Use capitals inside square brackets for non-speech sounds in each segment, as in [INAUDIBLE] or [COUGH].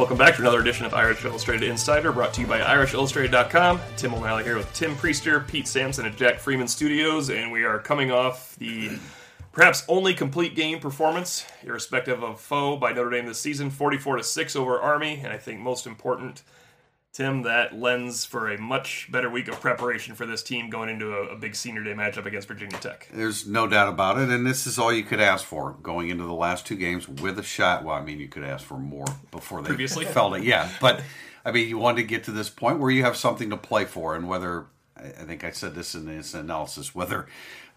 Welcome back to another edition of Irish Illustrated Insider, brought to you by IrishIllustrated.com. Tim O'Malley here with Tim Priester, Pete Sampson at Jack Freeman Studios, and we are coming off the perhaps only complete game performance, irrespective of foe, by Notre Dame this season, 44 to six over Army, and I think most important, Tim, that lends for a much better week of preparation for this team going into a, a big Senior Day matchup against Virginia Tech. There's no doubt about it, and this is all you could ask for going into the last two games with a shot. Well, I mean, you could ask for more before they Previously? felt it, yeah. But I mean, you want to get to this point where you have something to play for, and whether I I think I said this in this analysis, whether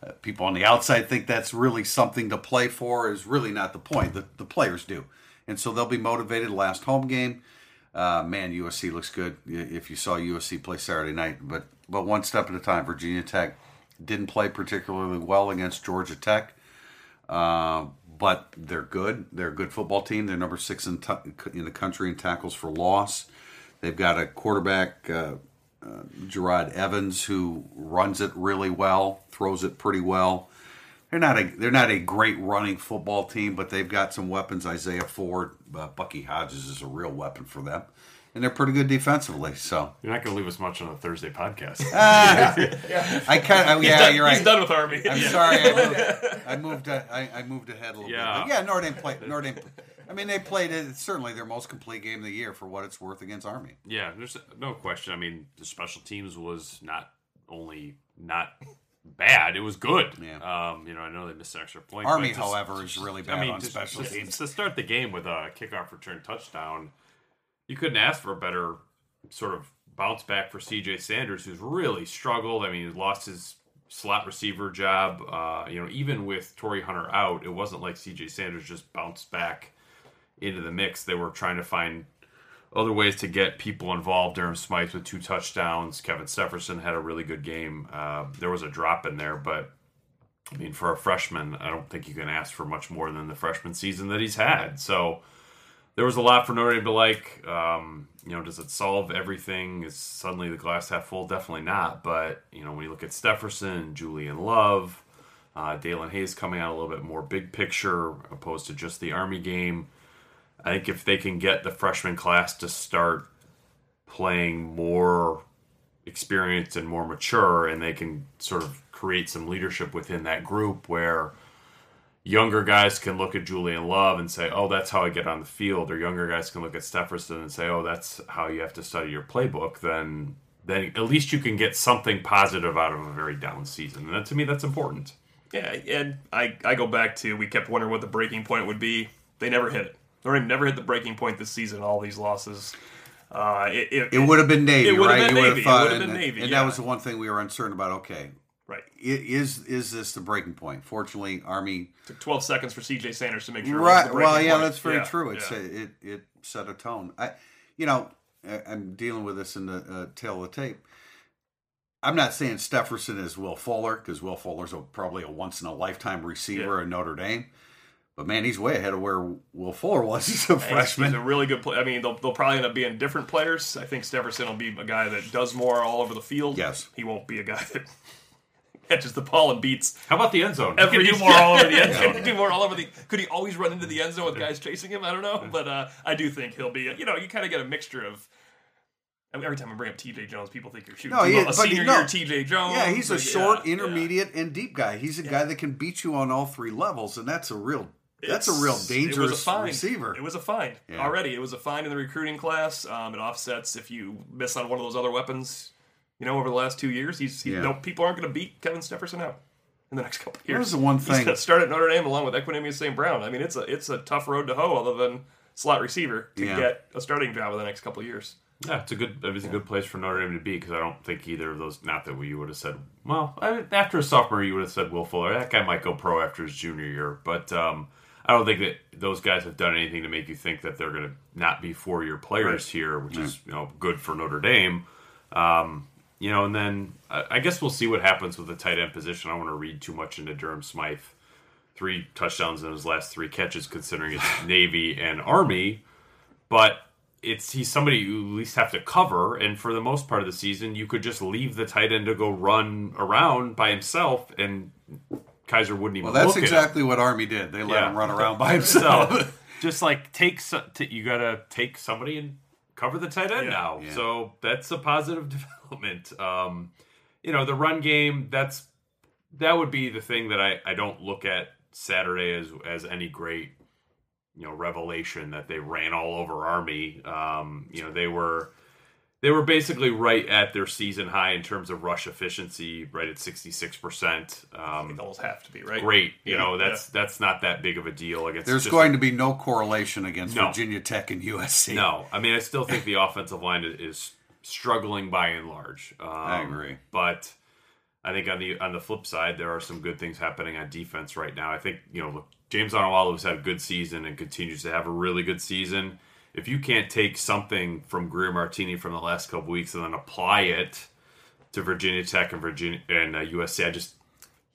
uh, people on the outside think that's really something to play for is really not the point. The, the players do, and so they'll be motivated. Last home game, uh, man, USC looks good. If you saw USC play Saturday night, but but one step at a time. Virginia Tech didn't play particularly well against Georgia Tech, uh, but they're good. They're a good football team. They're number six in, t- in the country in tackles for loss. They've got a quarterback, uh, uh, Jerod Evans, who runs it really well, throws it pretty well. They're not a they're not a great running football team, but they've got some weapons. Isaiah Ford, uh, Bucky Hodges is a real weapon for them, and they're pretty good defensively. So You're not going to leave us much on a Thursday podcast. [LAUGHS] I kind of yeah, done, you're right. He's done with Army. I'm sorry, I [LAUGHS] moved, I moved, uh, I, I moved ahead a little Yeah. bit. But yeah, Notre Dame played. Notre Dame. I mean, they played it. Certainly their most complete game of the year for what it's worth against Army. yeah, there's no question. I mean, the special teams was not only not bad, it was good. Yeah. Um, you know, I know they missed an extra point. Army, but however, is really bad I mean, on to, special to- teams. to start the game with a kickoff return touchdown, you couldn't ask for a better sort of bounce back for CJ Sanders, who's really struggled. I mean, he lost his slot receiver job. Uh, you know, even with Torii Hunter out, it wasn't like CJ Sanders just bounced back into the mix. They were trying to find other ways to get people involved. Durham Smythe with two touchdowns. Kevin Stepherson had a really good game. Uh, there was a drop in there, but I mean, for a freshman, I don't think you can ask for much more than the freshman season that he's had. So there was a lot for Notre Dame to like. Um, you know, does it solve everything? Is suddenly the glass half full? Definitely not. But you know, when you look at Stepherson, Julian Love, uh, Daelin Hayes coming out a little bit more big picture opposed to just the Army game. I think if they can get the freshman class to start playing more experienced and more mature, and they can sort of create some leadership within that group where younger guys can look at Julian Love and say, "Oh, that's how I get on the field," or younger guys can look at Stepherson and say, "Oh, that's how you have to study your playbook." Then, then at least you can get something positive out of a very down season, and that, to me, that's important. Yeah, and I, I go back to we kept wondering what the breaking point would be. They never hit it. Notre Dame never hit the breaking point this season. All these losses. Uh, it, it, It would have been Navy, It right? been You would Navy. It would have and, been Navy, and yeah. that was the one thing we were uncertain about. Okay, right. is is this the breaking point? Fortunately, Army. Took 12 seconds for C.J. Sanders to make sure. it was the Right. Well, yeah, point. that's very Yeah, true. It's yeah. a, it it set a tone. I, you know, I- I'm dealing with this in the uh, tail of the tape. I'm not saying Stepherson is Will Fuller because Will Fuller's a, probably a once in a lifetime receiver Yeah. in Notre Dame, but man, he's way ahead of where Will Fuller was [LAUGHS] as a freshman. He's a really good player. I mean, they'll, they'll probably end up being different players. I think Stepherson will be a guy that does more all over the field. Yes. He won't be a guy [LAUGHS] that catches the ball and beats How about the end zone? every You can do [LAUGHS] more all over the end zone. Do more all over the. Could he always run into the end zone with guys chasing him? I don't know, but uh, I do think he'll be. You know, you kind of get a mixture of. I mean, every time I bring up T.J. Jones, people think you're shooting No, he- a but senior he- no. year T.J. Jones. Yeah, he's a Like, short, yeah, intermediate, and deep guy. He's a guy that can beat you on all three levels, and that's a real that's a real It's- dangerous it was a find. receiver. It was a find Yeah. already. It was a find in the recruiting class. Um, it offsets if you miss on one of those other weapons. You know, over the last two years, he's he, Yeah. no people aren't going to beat Kevin Stepherson out in the next [LAUGHS] couple of years. Here's the one He's thing- going to start at Notre Dame along with Equanimeous St. Brown. I mean, it's a it's a tough road to hoe, other than slot receiver to Yeah. get a starting job in the next couple of years. Yeah, it's a good. It was a good place for Notre Dame to be because I don't think either of those. Not that we would have said. Well, I, after a sophomore, you would have said Will Fuller. That guy might go pro after his junior year, but um, I don't think that those guys have done anything to make you think that they're going to not be four year players here, which is you know good for Notre Dame. Um, you know, and then I, I guess we'll see what happens with the tight end position. I don't want to read too much into Durham Smythe. Three touchdowns in his last three catches, considering it's [LAUGHS] Navy and Army, but it's he's somebody you at least have to cover. And for the most part of the season, you could just leave the tight end to go run around by himself, and Kizer wouldn't even. Well, that's look at him. exactly what Army did. They let Yeah. him run around by [LAUGHS] himself. So [LAUGHS] just like take so- t- you got to take somebody and cover the tight end Yeah. now. Yeah. So that's a positive [LAUGHS] development. Um, you know, the run game that's that would be the thing that I I don't look at Saturday as as any great you know revelation that they ran all over Army. Um, you know, they were they were basically right at their season high in terms of rush efficiency, right at sixty six percent. Um, It almost have to be right. Great, you Yeah, know that's that's not that big of a deal against. There's just going to be no correlation against No. Virginia Tech and USC. No, I mean I still think [LAUGHS] the offensive line is, is struggling by and large. Um, I agree. but I think on the on the flip side, there are some good things happening on defense right now. I think you know look, James Onwualu has had a good season and continues to have a really good season. If you can't take something from Greer Martini from the last couple weeks and then apply it to Virginia Tech and Virginia and uh, USC, I just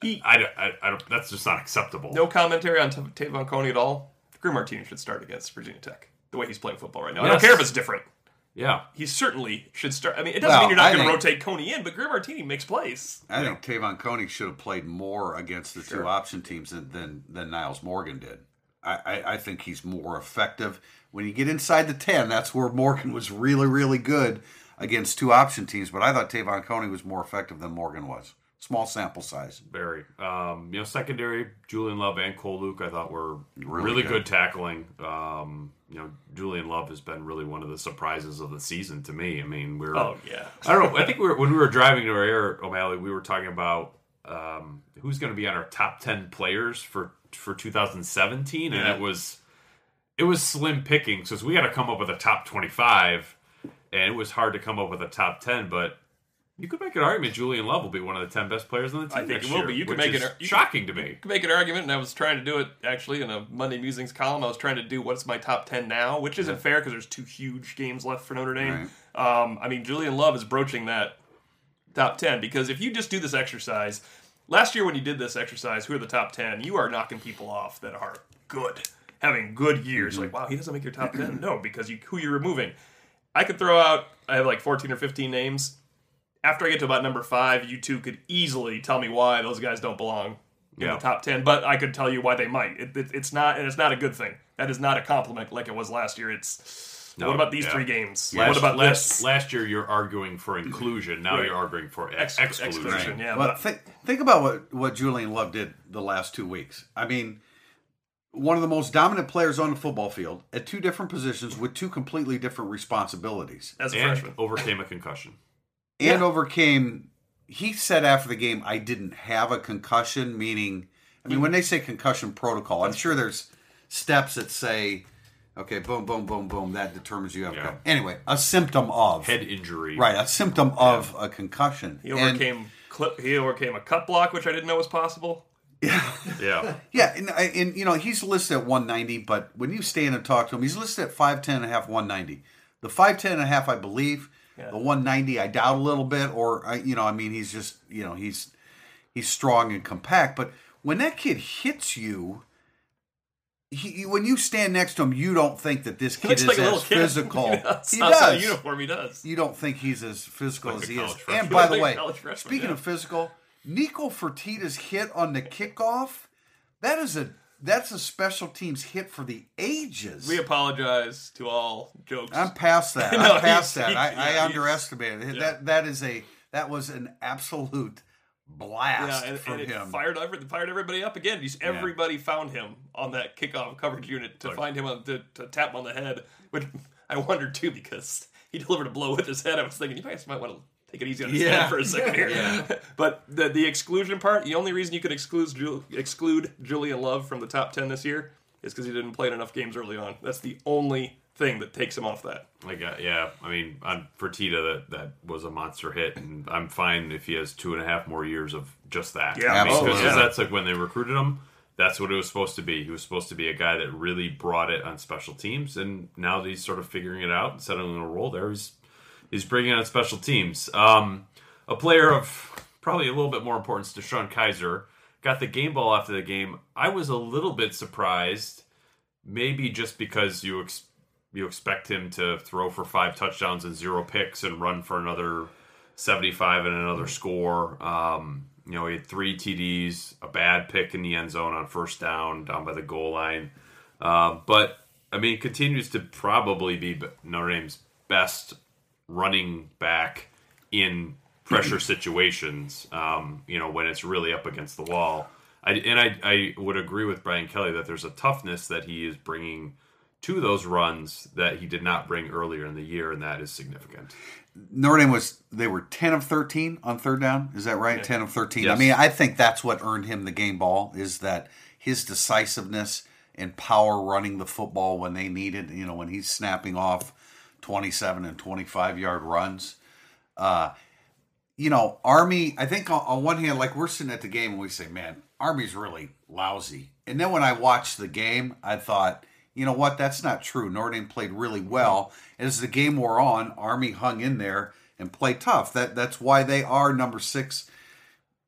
He- I, I, I don't. That's just not acceptable. No commentary on T- Te'von Coney at all. Drew Martini should start against Virginia Tech. The way he's playing football right now. I don't care if it's different. Yeah, He certainly should start. I mean, it doesn't Well, mean you're not going to rotate Coney in, but Greer Martini makes plays. I think Te'von Coney should have played more against the Sure. two option teams than, than, than Nyles Morgan did. I, I, I think he's more effective. When you get inside the 10, that's where Morgan was really, really good against two option teams. But I thought Te'von Coney was more effective than Morgan was. Small sample size. Very. Um, you know, secondary, Julian Love and Cole Luke, I thought were really, Really good. good. tackling. Um, you know, Julian Love has been really one of the surprises of the season to me. I mean, we're. Oh yeah. [LAUGHS] I don't know. I think we were, when we were driving to our air, O'Malley, we were talking about um, who's going to be on our top ten players for for 2017, and it was it was slim picking because we had to come up with a top 25, and it was hard to come up with a top 10, but. You could make an argument Julian Love will be one of the ten best players on the team I think next will year, be. You could make it an- you can- shocking to me. You could make an argument, and I was trying to do it actually in a Monday Musings column. I was trying to do what's my top ten now, which isn't fair because there's two huge games left for Notre Dame. Um, I mean, Julian Love is broaching that top ten because if you just do this exercise, last year when you did this exercise, who are the top ten? You are knocking people off that are good, having good years. Mm-hmm. Like, wow, he doesn't make your top ten. No, because you who you're removing. I could throw out. I have like 14 or 15 names. After I get to about number five, you two could easily tell me why those guys don't belong in Yeah. the top 10. But I could tell you why they might. It, it, it's not, and it's not a good thing. That is not a compliment like it was last year. It's No, what about these yeah. three games? Last, what about last, this? last year you're arguing for inclusion. Now Right. you're arguing for ex- Ex- exclusion. exclusion. Yeah, Well, but- think, think about what, what Julian Love did the last two weeks. I mean, one of the most dominant players on the football field at two different positions with two completely different responsibilities. As a And freshman, overcame a concussion. and Yeah. overcame. He said after the game, "I didn't have a concussion." Meaning, I mean, when they say concussion protocol, I'm sure there's steps that say, "Okay, boom, boom, boom, boom," that determines you have. Yeah. a Anyway, a symptom of Head injury. right, a symptom of a concussion. he And- overcame clip. He overcame a cut block, which I didn't know was possible. Yeah, [LAUGHS] yeah. Yeah, and, and you know he's listed at 190, but when you stand and talk to him, he's listed at 5'10 and a half, 190. The 5'10 and a half, I believe. Yeah. The 190, I doubt a little bit, or I, you know, I mean, he's just, you know, he's he's strong and compact. But when that kid hits you, he, when you stand next to him, you don't think that this kid is like as kid. [LAUGHS] physical. He does. He the does. uniform, he does. You don't think he's as physical Like as he is. freshman. And by [LAUGHS] the way, freshman, speaking yeah. of physical, Nicco Fertitta's hit on the kickoff, that is a that's a special teams hit for the ages. We apologize to all jokes. I'm past that. [LAUGHS] No, I'm past that. I, I yeah, he's- underestimated yeah. That that is a that was an absolute blast Yeah, and, from and it him. fired every, fired everybody up again. Just everybody found him on that kickoff coverage unit to find him on, to, to tap him on the head. Which I wondered too because he delivered a blow with his head. I was thinking you guys might want to take it easy on his Yeah. head for a [LAUGHS] second here. [LAUGHS] but the the exclusion part, the only reason you could exclude Ju- exclude Julian Love from the top ten this year is because he didn't play in enough games early on. That's the only thing that takes him off that. Like, uh, yeah, I mean, for Fertitta, that that was a monster hit, and I'm fine if he has two and a half more years of just that. Yeah, I mean, 'cause absolutely. Yeah. that's like when they recruited him. That's what it was supposed to be. He was supposed to be a guy that really brought it on special teams, and now that he's sort of figuring it out and settling in a role there, he's he's bringing on special teams. Um, a player of probably a little bit more importance to Sean Kizer got the game ball after the game. I was a little bit surprised, maybe just because you ex- you expect him to throw for five touchdowns and zero picks and run for another 75 and another score. Um, you know, he had three TDs, a bad pick in the end zone on first down, down by the goal line. Uh, but, I mean, continues to probably be Notre Dame's best running back in [CLEARS THROAT] pressure situations, um, you know, when it's really up against the wall. I, and I, I would agree with Brian Kelly that there's a toughness that he is bringing to those runs that he did not bring earlier in the year, and that is significant. Notre Dame was they were ten of thirteen on third down. Is that right? Ten of thirteen. I mean, I think that's what earned him the game ball is that his decisiveness and power running the football when they needed. You know, when he's snapping off twenty-seven and twenty-five yard runs. Uh, you know, Army. I think on, on one hand, like we're sitting at the game and we say, "Man, Army's really lousy." And then when I watched the game, I thought, you know what? That's not true. Notre Dame played really well. As the game wore on, Army hung in there and played tough. That that's why they are number six.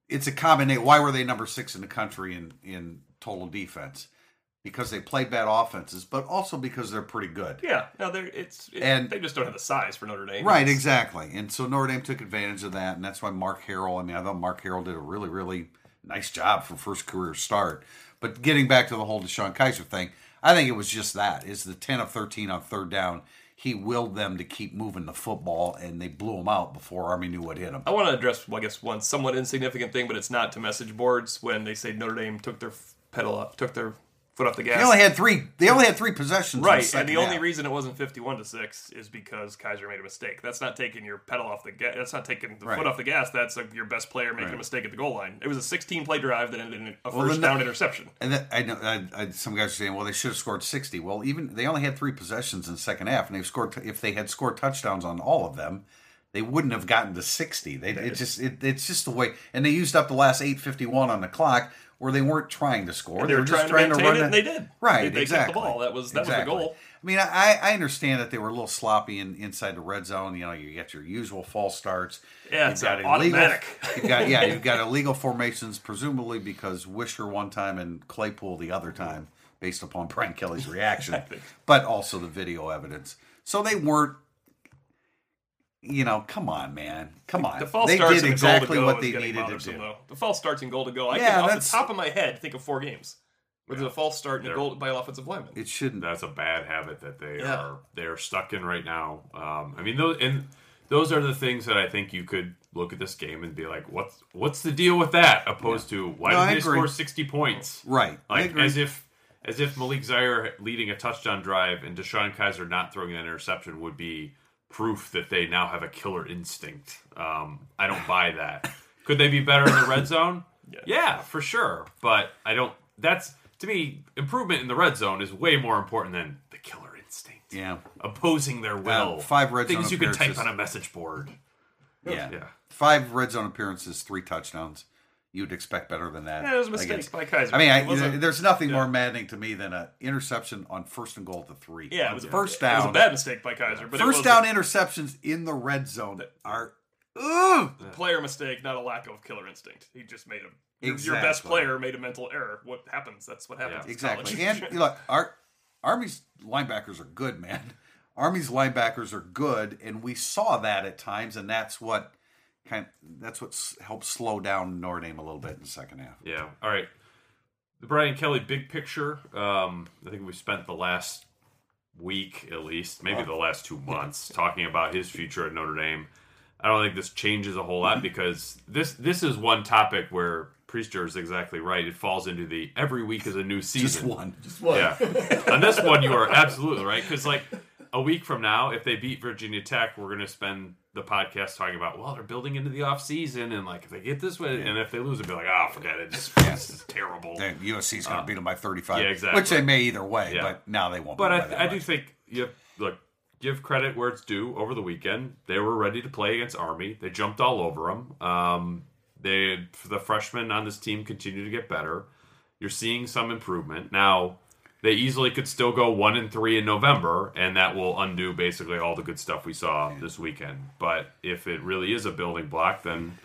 It's a combination. Why were they number six in the country in in total defense? Because they played bad offenses, but also because they're pretty good. Yeah, no, they're it's it, And- they just don't have the size for Notre Dame. Right, It's- exactly. And so Notre Dame took advantage of that, and that's why Mark Harrell. I mean, I thought Mark Harrell did a really, really nice job for first career start. But getting back to the whole DeShone Kizer thing, I think it was just that: is the ten of thirteen on third down. He willed them to keep moving the football, and they blew him out before Army knew what hit him. I want to address, well, I guess, one somewhat insignificant thing, but it's not to message boards when they say Notre Dame took their pedal up, took their foot off the gas. They only had three. They only had three possessions. in the right, and the only reason it wasn't fifty-one to six is because Kizer made a mistake. That's not taking your pedal off the gas. That's not taking the Right. foot off the gas. That's like your best player making a mistake at the goal line. It was a sixteen-play drive that ended in a Well, first down interception. And that, I know I, I, some guys are saying, well, they should have scored sixty. Well, even they only had three possessions in the second half, and they've scored. If they had scored touchdowns on all of them, they wouldn't have gotten to sixty. They it just it, it's just the way. And they used up the last eight fifty one on the clock, where they weren't trying to score. They were just trying to run it, and they did. Right, They- they kept the exactly. ball. That was- that was the goal. I mean, I, I understand that they were a little sloppy in, inside the red zone. You know, you get your usual false starts. Yeah, You've it's got automatic. Illegal, you've got yeah, you've got [LAUGHS] illegal formations, presumably because Weishar one time and Claypool the other time, based upon Brian Kelly's reaction, [LAUGHS] but also the video evidence. So they weren't. You know, come on, man, come on. The false they starts did and exactly goal to go what is they needed to do. Though. The false starts and goal to go. I Yeah, can, off the top of my head, think of four games where there's a false start and a goal by an offensive lineman. It shouldn't. That's a bad habit that they Yeah. are they are stuck in right now. Um, I mean, those and those are the things that I think you could look at this game and be like, what's what's the deal with that? Opposed to why No, I did they agree. score sixty points? Right. I Like agree. as if as if Malik Zaire leading a touchdown drive and DeShone Kizer not throwing an interception would be proof that they now have a killer instinct. Um, I don't buy that. Could they be better in the red zone? [LAUGHS] Yeah. for sure. But I don't. That's to me improvement in the red zone is way more important than the killer instinct. Yeah. Opposing their will. Uh, five red things you can type on a message board. Yeah. Yeah. Five red zone appearances, three touchdowns. You'd expect better than that. Yeah, it was a mistake against- by Kizer. I mean, I, there's nothing yeah. more maddening to me than an interception on first and goal to three. yeah, it was a first It was down. a bad mistake by Kizer, but first down interceptions in the red zone are. Ugh! player mistake, not a lack of killer instinct. He just made a your, your best player made a mental error. What happens? That's what happens. Yeah, Exactly. And [LAUGHS] you know, our Army's linebackers are good, man. Army's linebackers are good, and we saw that at times, and that's what kind. That's what s- helped slow down Notre Dame a little bit in the second half. Yeah. All right. The Brian Kelly big picture. Um, I think we spent the last week, at least, maybe the last two months, [LAUGHS] talking about his future at Notre Dame. I don't think this changes a whole lot [LAUGHS] because this this is one topic where Priester is exactly right. It falls into the every week is a new season. Just one. Just one. Yeah. [LAUGHS] On this one, you are absolutely right. Because, like, a week from now, if they beat Virginia Tech, we're going to spend the podcast talking about, well, they're building into the off season And, like, if they get this way, and if they lose, it'll be like, oh, forget it. This, [LAUGHS] this is terrible. Then USC's going to beat them by 35. yeah, exactly. Which they may either way, Yeah. but now they won't. But beat 'em by I, I do think you look, give credit where it's due. Over the weekend, they were ready to play against Army. They jumped all over them. Um, they the freshmen on this team continue to get better. You're seeing some improvement now. They easily could still go one and three in November, and that will undo basically all the good stuff we saw this weekend. But if it really is a building block, then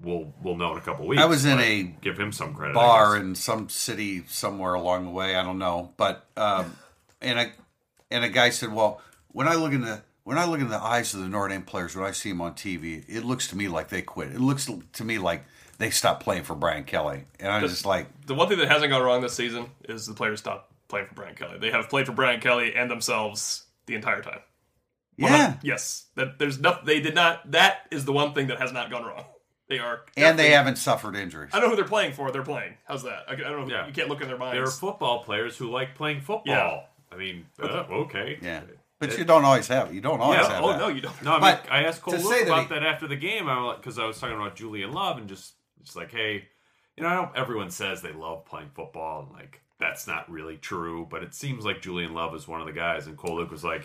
we'll we'll know in a couple weeks. I was in a give him some credit. Bar in some city somewhere along the way. I don't know, but um, and a and a guy said, "Well, when I look in the when I look in the eyes of the Notre Dame players when I see them on TV, it looks to me like they quit. It looks to me like they stopped playing for Brian Kelly." And I'm just like, The one thing that hasn't gone wrong this season is the players stopped playing for Brian Kelly. They have played for Brian Kelly and themselves the entire time. "Yeah." Yes, that there's nothing. They did not. That is the one thing that has not gone wrong. They are, And they haven't suffered injuries. I don't know who they're playing for. They're playing. How's that? I, I don't know. Yeah. You can't look in their minds. They're football players who like playing football. Yeah. I mean, uh, okay. Yeah, but you don't always have. it. You don't always Yeah, have. oh that. no, you don't. No, I mean, I asked Cole Luke say that about he- that after the game. I because I was talking about Julian Love and just just like, hey, you know, I know everyone says they love playing football and like that's not really true, but it seems like Julian Love is one of the guys. And Cole Luke was like,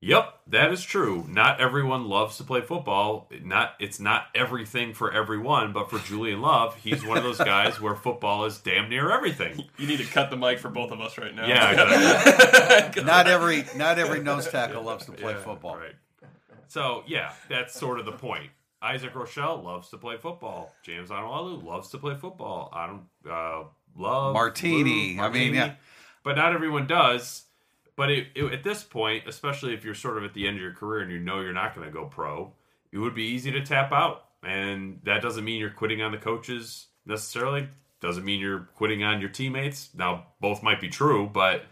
"Yep, that is true. Not everyone loves to play football. Not it's not everything for everyone, but for Julian Love, he's one of those guys where football is damn near everything." [LAUGHS] You need to cut the mic for both of us right now. Yeah, exactly. [LAUGHS] Not every not every nose tackle loves to play Yeah, football. Right. So yeah, that's sort of the point. Isaac Rochell loves to play football. James Onwualu loves to play football. I don't uh, love Martini. Lou, I mean, yeah. but not everyone does. But it, it, at this point, especially if you're sort of at the end of your career and you know you're not going to go pro, it would be easy to tap out, and that doesn't mean you're quitting on the coaches necessarily. Doesn't mean you're quitting on your teammates. Now, both might be true, but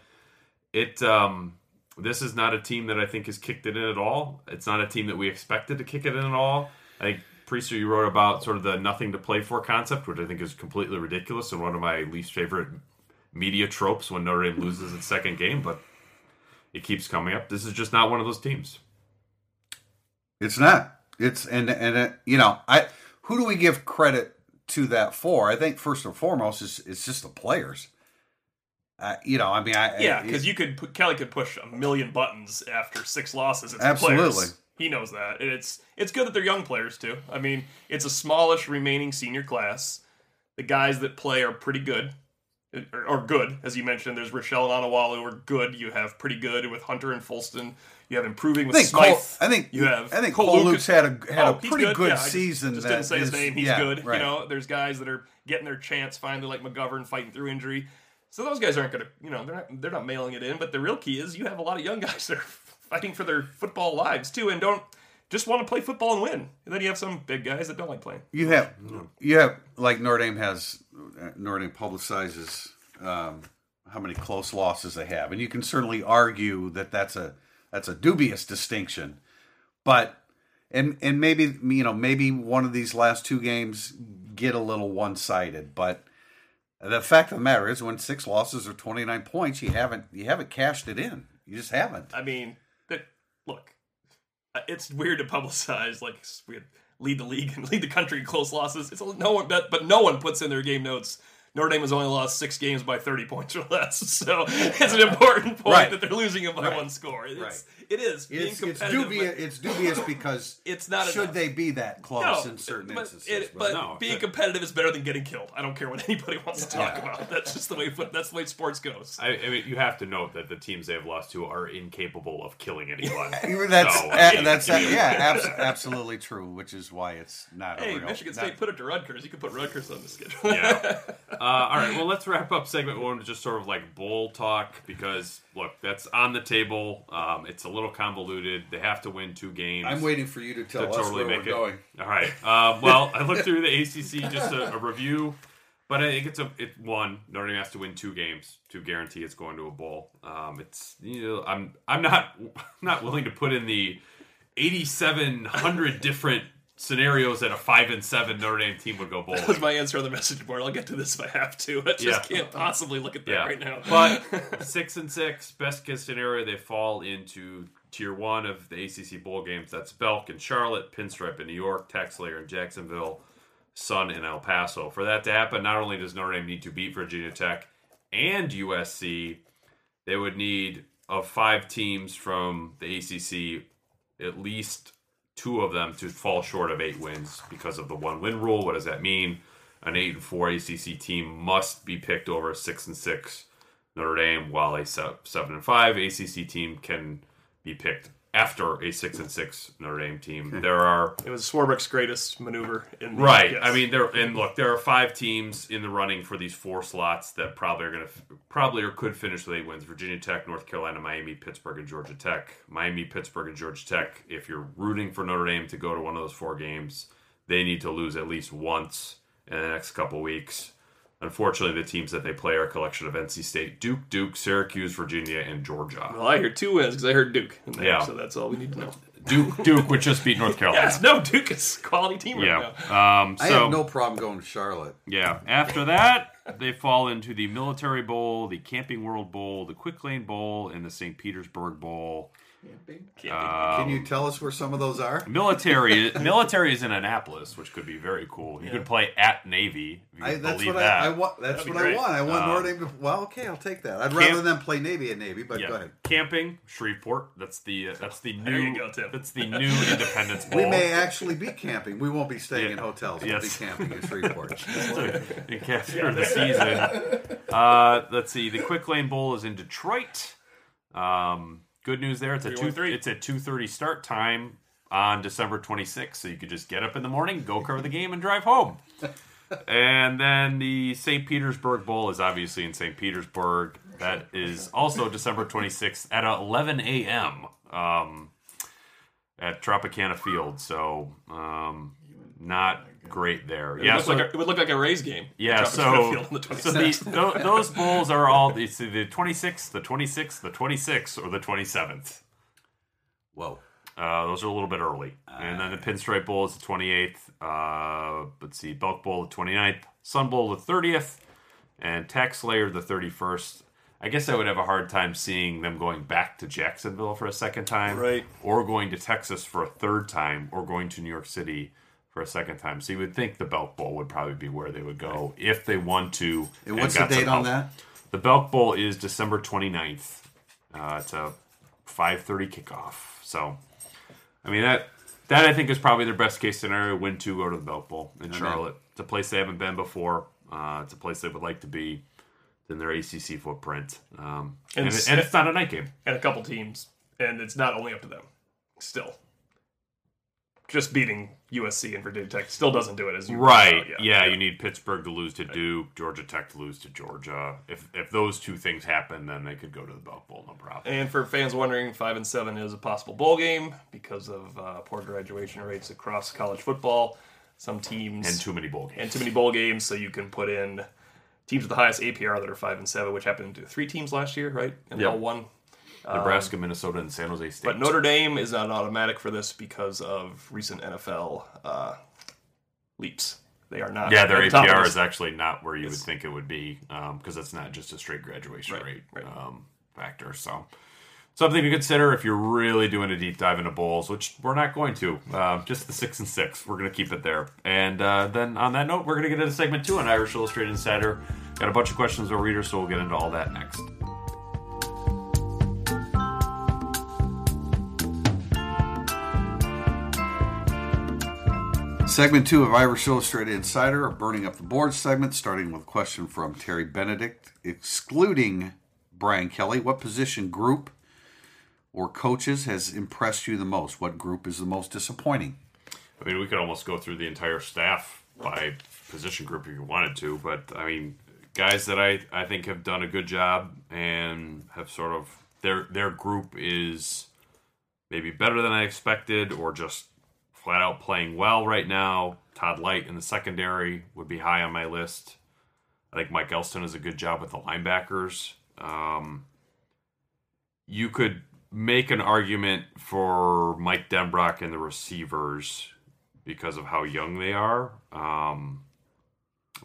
it um this is not a team that I think has kicked it in at all. It's not a team that we expected to kick it in at all. I think Priester, you wrote about sort of the nothing to play for concept, which I think is completely ridiculous and one of my least favorite media tropes when Notre Dame loses its second game, but it keeps coming up. This is just not one of those teams. It's not. It's and and uh, you know, I who do we give credit to that for? I think first and foremost is it's just the players. Uh, you know, I mean, I Yeah, because you could Kelly could push a million buttons after six losses. It's the Absolutely. He knows that, and it's it's good that they're young players too. I mean, it's a smallish remaining senior class. The guys that play are pretty good, or, or good as you mentioned. There's Rochell and Onwualu are good. You have pretty good with Hunter and Folston. You have improving I with think Smythe. Cole, I think you have I think Cole Cole, Luke's had a had Oh, a pretty good, Yeah, I just- season. Just, didn't say his name. He's yeah, good. right. You know, there's guys that are getting their chance finally, like McGovern fighting through injury. So those guys aren't gonna, you know, they're not they're not mailing it in. But the real key is you have a lot of young guys that are fighting for their football lives too, and don't just want to play football and win. And then you have some big guys that don't like playing. You have, you have like Notre Dame has. uh, Notre Dame publicizes um, how many close losses they have, and you can certainly argue that that's a that's a dubious distinction. But and and maybe you know maybe one of these last two games get a little one sided, but the fact of the matter is, when six losses or twenty nine points, you haven't you haven't cashed it in. You just haven't. I mean, look, uh, it's weird to publicize like we lead the league and [LAUGHS] lead the country in close losses. It's no one, but but no one puts in their game notes. Notre Dame has only lost six games by 30 points or less, [LAUGHS] so it's an important point Right. that they're losing it by Right. one score. It's, Right. It is being It's, it's competitive. dubious. It's dubious because [LAUGHS] It's not Should enough. they be that close no, in certain but, instances? it, but no. being competitive is better than getting killed. I don't care what [LAUGHS] anybody wants to talk about. That's just the way that's the way sports goes. I, I mean, you have to note that the teams they have lost to are incapable of killing anyone. That's So, mean, that's a yeah, abs- absolutely true. Which is why it's not. Hey, a real, Michigan not- State put it to Rutgers. You could put Rutgers on the schedule. yeah. Uh, all right. Well, let's wrap up segment one with just sort of like bowl talk because look, that's on the table. Um, it's a little convoluted. They have to win two games. I'm waiting for you to tell to us totally where we're it. going. All right. Uh, well, I looked [LAUGHS] through the ACC just a, a review, but I think it's a it one. Notre Dame has to win two games to guarantee it's going to a bowl. Um, it's you know I'm I'm not [LAUGHS] not willing to put in the 8,700 different scenarios that a five and seven Notre Dame team would go That was my answer on the message board. I'll get to this if I have to. I just Yeah. can't possibly look at that Yeah, right now. but [LAUGHS] six and six, best case scenario, they fall into tier one of the ACC bowl games. That's Belk in Charlotte, Pinstripe in New York, Taxslayer in Jacksonville, Sun in El Paso. For that to happen, not only does Notre Dame need to beat Virginia Tech and USC, they would need of five teams from the ACC, at least two of them to fall short of eight wins because of the one win rule. What does that mean? An eight and four ACC team must be picked over a six and six Notre Dame, while a seven and five ACC team can be picked after a six and six Notre Dame team. Hmm. There are It was Swarbrick's greatest maneuver in the Right. yes. I mean, there and look, there are five teams in the running for these four slots that probably are going to probably or could finish with eight wins: Virginia Tech, North Carolina, Miami, Pittsburgh, and Georgia Tech. Miami, Pittsburgh, and Georgia Tech. If you're rooting for Notre Dame to go to one of those four games, they need to lose at least once in the next couple weeks. Unfortunately, the teams that they play are a collection of NC State, Duke, Duke, Syracuse, Virginia, and Georgia. Well, I hear two wins because I heard Duke. In there, Yeah. So that's all we need to know. Duke, Duke, would just beat North Carolina. Yes, no, Duke is a quality team right Yeah. now. Um, so, I have no problem going to Charlotte. Yeah. After that, they fall into the Military Bowl, the Camping World Bowl, the Quick Lane Bowl, and the St. Petersburg Bowl. Camping. Can you tell us where some of those are? Military, [LAUGHS] military is in Annapolis, which could be very cool. You could play at Navy. I, that's believe what that. I, I want. That's That'd what I want. I want Um, Notre Dame to. Well, okay, I'll take that. I'd Camp- rather than play Navy at Navy. But yeah. go ahead. Camping Shreveport. That's the uh, that's the new you go, Tim. that's the [LAUGHS] new Independence Bowl. We may actually be camping. We won't be staying Yeah. in hotels. We'll Yes. be camping in Shreveport. [LAUGHS] in after the season. Uh, let's see. The Quick Lane Bowl is in Detroit. Um, good news there. It's a two. 313. It's a two thirty start time on December twenty sixth. So you could just get up in the morning, go cover the game, and drive home. and then the St. Petersburg Bowl is obviously in St. Petersburg. That is also December twenty sixth at eleven a.m. Um, at Tropicana Field. So um, not great there. It, yeah, looked so, like a, it would look like a Rays game. yeah, so, Field the so the, [LAUGHS] tho- those bowls are all it's the 26th, the 26th, the 26th, or the 27th. Whoa. Uh, those are a little bit early. and then the Pinstripe Bowl is the 28th. Uh, let's see, Belk Bowl the 29th, Sun Bowl the 30th, and Tax Slayer the 31st. I guess I would have a hard time seeing them going back to Jacksonville for a second time, Right. Or going to Texas for a third time, or going to New York City for a second time. So you would think the Belk Bowl would probably be where they would go if they want to. And what's the date on that? The Belk Bowl is December 29th. Uh, it's a 5:30 kickoff. So, I mean that that I think is probably their best case scenario. Win two, go to the Belk Bowl in Charlotte. It's a place they haven't been before. Uh, it's a place they would like to be in their ACC footprint. Um, and, And it- s- and it's not a night game. and a couple teams, and it's not only up to them. Still, just beating USC and Virginia Tech still doesn't do it as you Right. uh, yeah, you need Pittsburgh to lose to Duke, Georgia Tech to lose to Georgia. If if those two things happen, then they could go to the Belk Bowl, no problem. And for fans wondering, five and seven is a possible bowl game because of uh, poor graduation rates across college football. Some teams And too many bowl games. and too many bowl games, so you can put in teams with the highest APR that are five and seven, which happened to three teams last year, right? And they Yep. all won. Nebraska, Minnesota, and San Jose State. But Notre Dame is not automatic for this because of recent NFL uh, leaps. They are not. Yeah, their APR is actually not where you would think it would be because it's not just a straight graduation Right, rate right. Um, factor. So something to consider if you're really doing a deep dive into bowls, which we're not going to. Uh, just the six and six. We're going to keep it there. And uh, then on that note, we're going to get into segment two on Irish Illustrated Insider. Got a bunch of questions from our readers, so we'll get into all that next. Segment two of Irish Illustrated Insider, a burning up the board segment, starting with a question from Terry Benedict, excluding Brian Kelly. What position group or coaches has impressed you the most? What group is the most disappointing? I mean, we could almost go through the entire staff by position group if you wanted to, but I mean, guys that I, I think have done a good job and have sort of their their group is maybe better than I expected, or just flat out playing well right now. Todd Lyght in the secondary would be high on my list. I think Mike Elston does a good job with the linebackers. Um, you could make an argument for Mike Denbrock and the receivers because of how young they are. Um,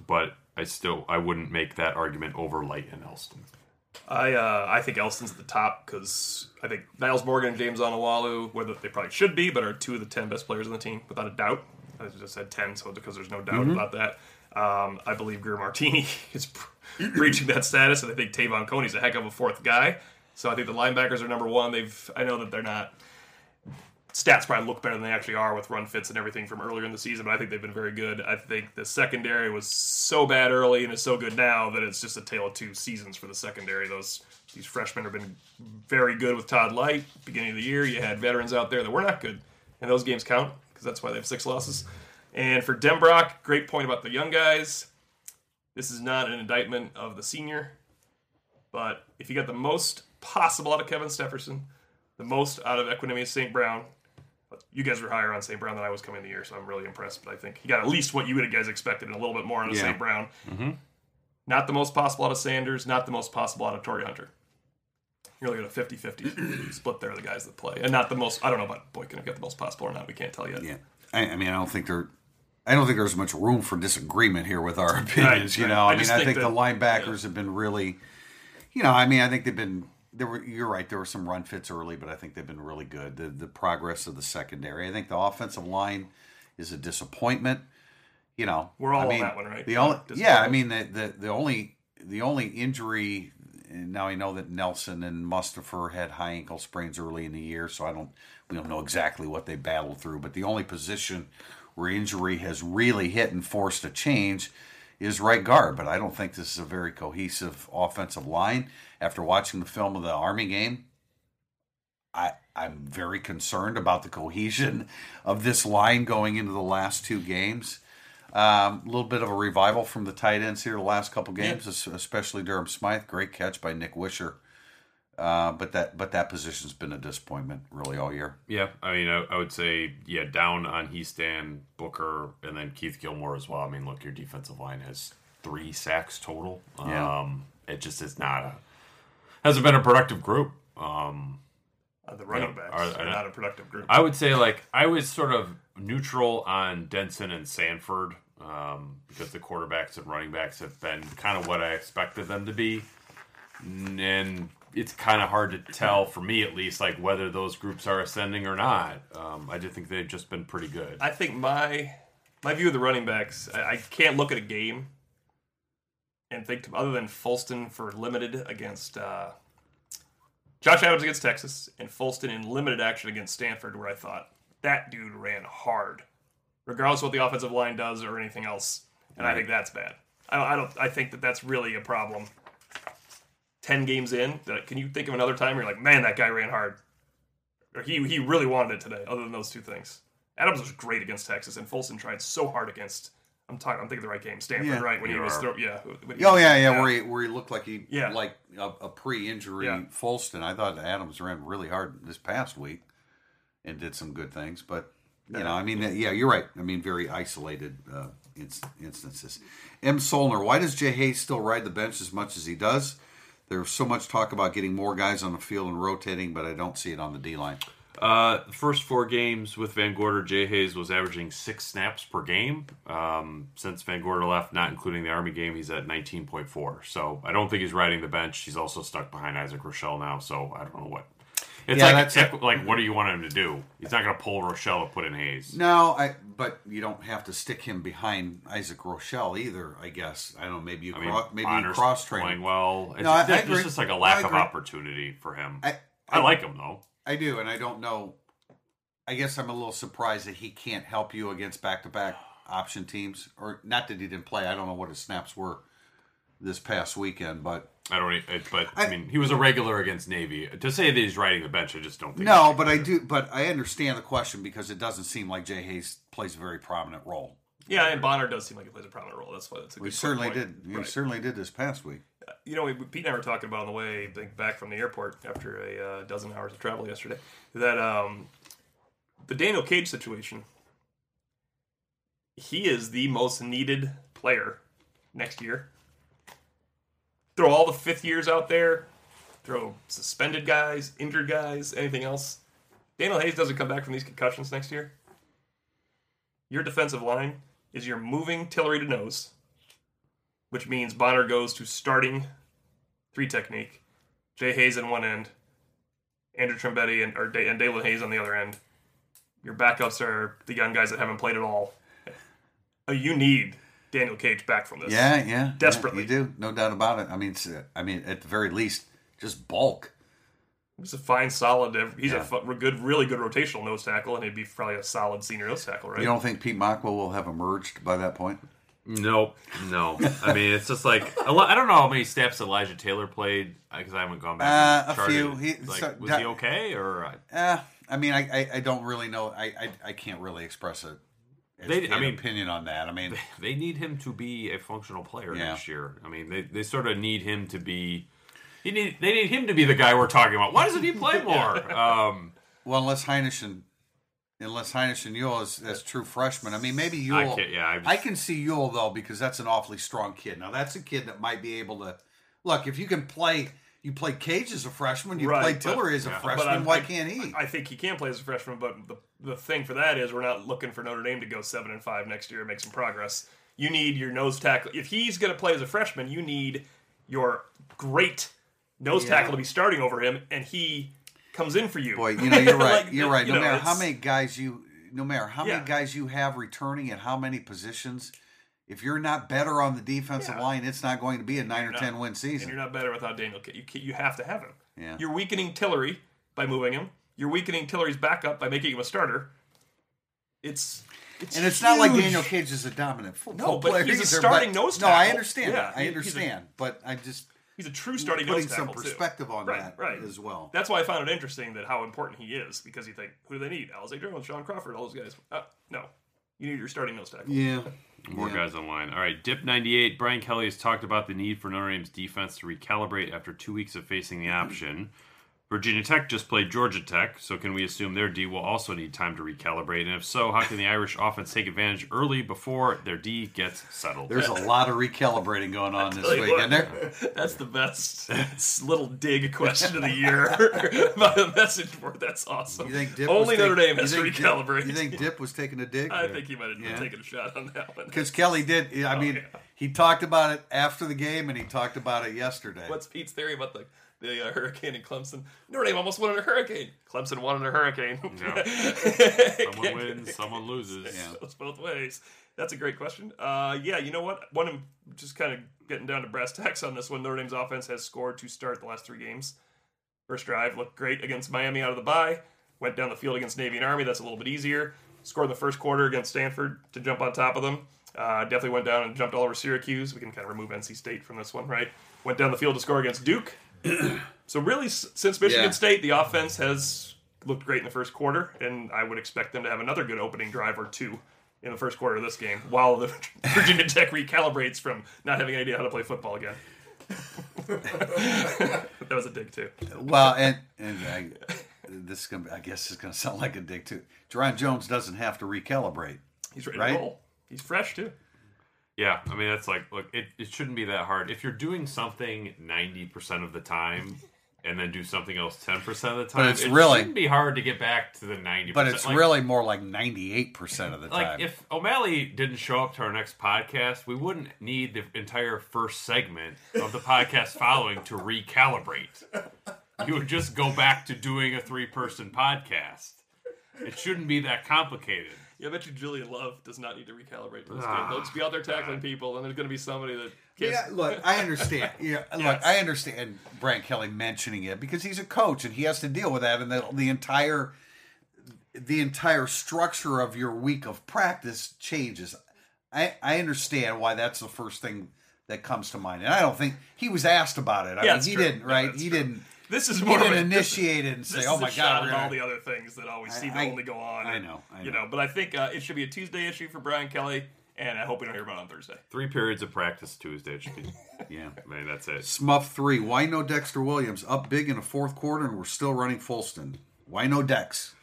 but I still I wouldn't make that argument over Lyght and Elston. I uh, I think Elston's at the top because I think Nyles Morgan and James Onwualu, whether they probably should be, but are two of the ten best players on the team without a doubt. I just said ten, so because there's no doubt Mm-hmm. about that. Um, I believe Greer Martini [LAUGHS] is reaching that status, and I think Te'von Coney's a heck of a fourth guy. So I think the linebackers are number one. They've I know that they're not stats probably look better than they actually are with run fits and everything from earlier in the season, but I think they've been very good. I think the secondary was so bad early and is so good now that it's just a tale of two seasons for the secondary. Those these freshmen have been very good with Todd Lyght. Beginning of the year, you had veterans out there that were not good, and those games count because that's why they have six losses. And for Denbrock, great point about the young guys. This is not an indictment of the senior, but if you got the most possible out of Kevin Stepherson, the most out of Equanimeous St. Brown, you guys were higher on St. Brown than I was coming in the year, so I'm really impressed. But I think he got at least what you would have guys expected and a little bit more out of Yeah. St. Brown. Mm-hmm. Not the most possible out of Sanders, not the most possible out of Torii Hunter. You're looking at a 50 50 [CLEARS THROAT] split there of the guys that play. And not the most, I don't know about Boykin if get the most possible or not. We can't tell yet. Yeah, I, I mean, I don't think there, I don't think there's much room for disagreement here with our opinions. you right. know, I I, mean, just I think think the that- linebackers have been really, you know, I mean, I think they've been. There were, you're right. There were some run fits early, but I think they've been really good. The the progress of the secondary. I think the offensive line is a disappointment. You know, We're all I on that one, right? The only, yeah, I mean, the, the the only the only injury. Now I know that Nelson and Mustipher had high ankle sprains early in the year, so I don't we don't know exactly what they battled through. But the only position where injury has really hit and forced a change is right guard. But I don't think this is a very cohesive offensive line. After watching the film of the Army game, I I'm very concerned about the cohesion of this line going into the last two games. Um, a little bit of a revival from the tight ends here the last couple games, es- especially Durham Smythe. Great catch by Nic Weishar. Uh, but that but that position's been a disappointment really all year. Yeah, I mean, I, I would say, yeah, down on Hiestand, Booker, and then Keith Gilmore as well. I mean, look, your defensive line has three sacks total. Yeah. Um, it just is not a hasn't been a productive group. Um, Uh, the running Yeah, backs are- are, not a productive group. I would say like I was sort of neutral on Denson and Sanford um, because the quarterbacks and running backs have been kind of what I expected them to be, and it's kind of hard to tell for me at least like whether those groups are ascending or not. Um, I just think they've just been pretty good. I think my my view of the running backs, I, I can't look at a game and think other than Folston for limited against uh, Josh Adams against Texas and Folston in limited action against Stanford, where I thought that dude ran hard, regardless of what the offensive line does or anything else, and I think that's bad. I don't, I don't. I think that that's really a problem. Ten games in, that- can you think of another time where you're like, man, that guy ran hard? Or he he really wanted it today. Other than those two things, Adams was great against Texas, and Folston tried so hard against. I'm talking. I'm thinking the right game. Stanford, Yeah. right when he was Yeah. throw, yeah. when he- Oh yeah, yeah, where he where he looked like he Yeah. like a, a pre-injury Yeah. Folston. I thought Adams ran really hard this past week and did some good things, but you know, I mean, yeah, you're right. I mean, very isolated uh, inst- instances. M. Solner, why does Jay Hayes still ride the bench as much as he does? There's so much talk about getting more guys on the field and rotating, but I don't see it on the D line. Uh, the first four games with Van Gorder, Jay Hayes was averaging six snaps per game. Um, since Van Gorder left, not including the Army game, he's at 19.4. So I don't think he's riding the bench. He's also stuck behind Isaac Rochell now, so I don't know what. It's Yeah, like, like, what do you want him to do? He's not going to pull Rochell to put in Hayes. No, I. But you don't have to stick him behind Isaac Rochell either. I guess I don't know. Maybe you I mean, cro- maybe you cross train. well. It's, No, I- I there's agree. just like a lack of opportunity for him. I, I, like him though. I do, and I don't know. I guess I'm a little surprised that he can't help you against back-to-back [SIGHS] option teams, or not that he didn't play. I don't know what his snaps were this past weekend, but I don't. It, but I, I- mean, he was a regular against Navy. To say that he's riding the bench, I just don't think. no. But I do. But I understand the question because it doesn't seem like Jay Hayes plays a very prominent role. yeah, and Bonner does seem like he plays a prominent role. That's why it's a good We certainly point. did. We Right. certainly did this past week. You know, we, Pete and I were talking about on the way think, back from the airport after a uh, dozen hours of travel yesterday that um, the Daniel Cage situation, he is the most needed player next year. Throw all the fifth years out there, throw suspended guys, injured guys, anything else. Daniel Hayes doesn't come back from these concussions next year. Your defensive line is your moving Tillery to nose which means Bonner goes to starting three technique, Jay Hayes on one end, Andrew Trumbetti and or Da- and Daelin Hayes on the other end. Your backups are the young guys that haven't played at all. Uh, You need Daniel Cage back from this. Yeah, yeah, yeah, Desperately. you do, no doubt about it. I mean, it's, I mean, at the very least, just bulk. He's a fine, solid. He's Yeah. a good, really good rotational nose tackle, and he'd be probably a solid senior nose tackle, right? You don't think Pete Mokwuah will have emerged by that point? Nope, no. I mean, it's just like I don't know how many snaps Elijah Taylor played because I haven't gone back. Uh, and a few. He- like, so- was that- he okay or? uh, Uh, I mean, I, I, I don't really know. I, I, I can't really express a, They- I mean- opinion on that. I mean, They need him to be a functional player Yeah. next year. I mean, they, they sort of need him to be. He need they need him to be the guy we're talking about. Why doesn't he play [LAUGHS] more? um, well, unless and unless Hinish and Ewell is as true freshmen. I mean, maybe Ewell. I can't- yeah, I just- I can see Ewell though because that's an awfully strong kid. Now that's a kid that might be able to look if you can play. You play Cage as a freshman. You Right, play Tillery as a yeah. Freshman. Why I- can't he? I think he can play as a freshman, but the, the thing for that is we're not looking for Notre Dame to go seven and five next year and make some progress. You need your nose tackle. If he's going to play as a freshman, you need your great nose Yeah. tackle to be starting over him, and he comes in for you. Boy, you know you're [LAUGHS] right. Like, you're right. you No know, matter how many guys you, no matter how Yeah. many guys you have returning at how many positions, if you're not better on the defensive Yeah. line, it's not going to be a nine or No. ten win and season. you're not better without Daniel. Kidd. You you have to have him. Yeah. You're weakening Tillery by moving him. You're weakening Tillery's backup by making him a starter. It's, it's And it's not like. Daniel Cage is a dominant football No, but player. he's a starting but- nose No, I understand. Yeah. I he's a- understand. but I just He's a true starting putting nose some tackle too. perspective on Right, that right. as well. That's why I found it interesting that how important he is because you think who do they need? Alize Jones, Shaun Crawford, all those guys. Uh, no, you need your starting nose tackle. Yeah. More Yeah. guys online. All right, Dip ninety eight. Brian Kelly has talked about the need for Notre Dame's defense to recalibrate after two weeks of facing the [CLEARS THROAT] option. Virginia Tech just played Georgia Tech, so can we assume their D will also need time to recalibrate? And if so, how can the Irish offense take advantage early before their D gets settled? There's a lot of recalibrating going on this Tell week, what, isn't there? [LAUGHS] That's the best [LAUGHS] little dig question of the year [LAUGHS] by a message board. That's awesome. You think Dip Only was Notre take- Dame has you to think Dip- you think Dip was taking a dig? I think he might have Yeah. taken a shot on that one. Because Kelly did. I oh, mean, Oh, yeah. he talked about it after the game, and he talked about it yesterday. What's Pete's theory about the the uh, hurricane in Clemson? Notre Dame almost won in a hurricane. Clemson won in a hurricane. [LAUGHS] Someone [LAUGHS] wins, someone loses. Yeah. It's both ways. That's a great question. Uh, yeah, you know what? One, of- just kind of getting down to brass tacks on this one. Notre Dame's offense has scored to start the last three games. First drive looked great against Miami out of the bye. Went down the field against Navy and Army. That's a little bit easier. Scored in the first quarter against Stanford to jump on top of them. Uh, definitely went down and jumped all over Syracuse. We can kind of remove NC State from this one, right? Went down the field to score against Duke. [CLEARS THROAT] so really, since Michigan Yeah. State, the offense has looked great in the first quarter, and I would expect them to have another good opening drive or two in the first quarter of this game, while the [LAUGHS] Virginia Tech recalibrates from not having any idea how to play football again. [LAUGHS] that was a dig too. Well, and and I, this is gonna. Be, I guess it's gonna sound like a dig too. Jarron Jones doesn't have to recalibrate. He's ready Right? to roll. He's fresh too. Yeah, I mean that's like look, it, it shouldn't be that hard. If you're doing something ninety percent of the time and then do something else ten percent of the time, it's it really- shouldn't be hard to get back to the ninety. But it's really more like ninety eight percent of the like time. if O'Malley didn't show up to our next podcast, we wouldn't need the entire first segment of the podcast [LAUGHS] following to recalibrate. You would just go back to doing a three person podcast. It shouldn't be that complicated. Yeah, I bet you Julian Love does not need to recalibrate for this Ah, game. They'll just be out there tackling people, and there's going to be somebody that. yeah, look, I understand. [LAUGHS] Yeah, look, Yes. I understand Brian Kelly mentioning it because he's a coach and he has to deal with that, and the, the entire the entire structure of your week of practice changes. I I understand why that's the first thing that comes to mind, and I don't think he was asked about it. I Yeah, mean, he true. didn't, right? that's he true. didn't. This is He more of didn't a- initiate and say, "Oh my god." we're at all the other things that always seem to I- only go on. I know, I You know. know, but I think uh, it should be a Tuesday issue for Brian Kelly, and I hope we don't hear about it on Thursday. Three periods of practice Tuesday. It should be. [LAUGHS] Yeah. I mean, that's it. Smuff three. Why no Dexter Williams up big in the fourth quarter and we're still running Folston? Why no Dex?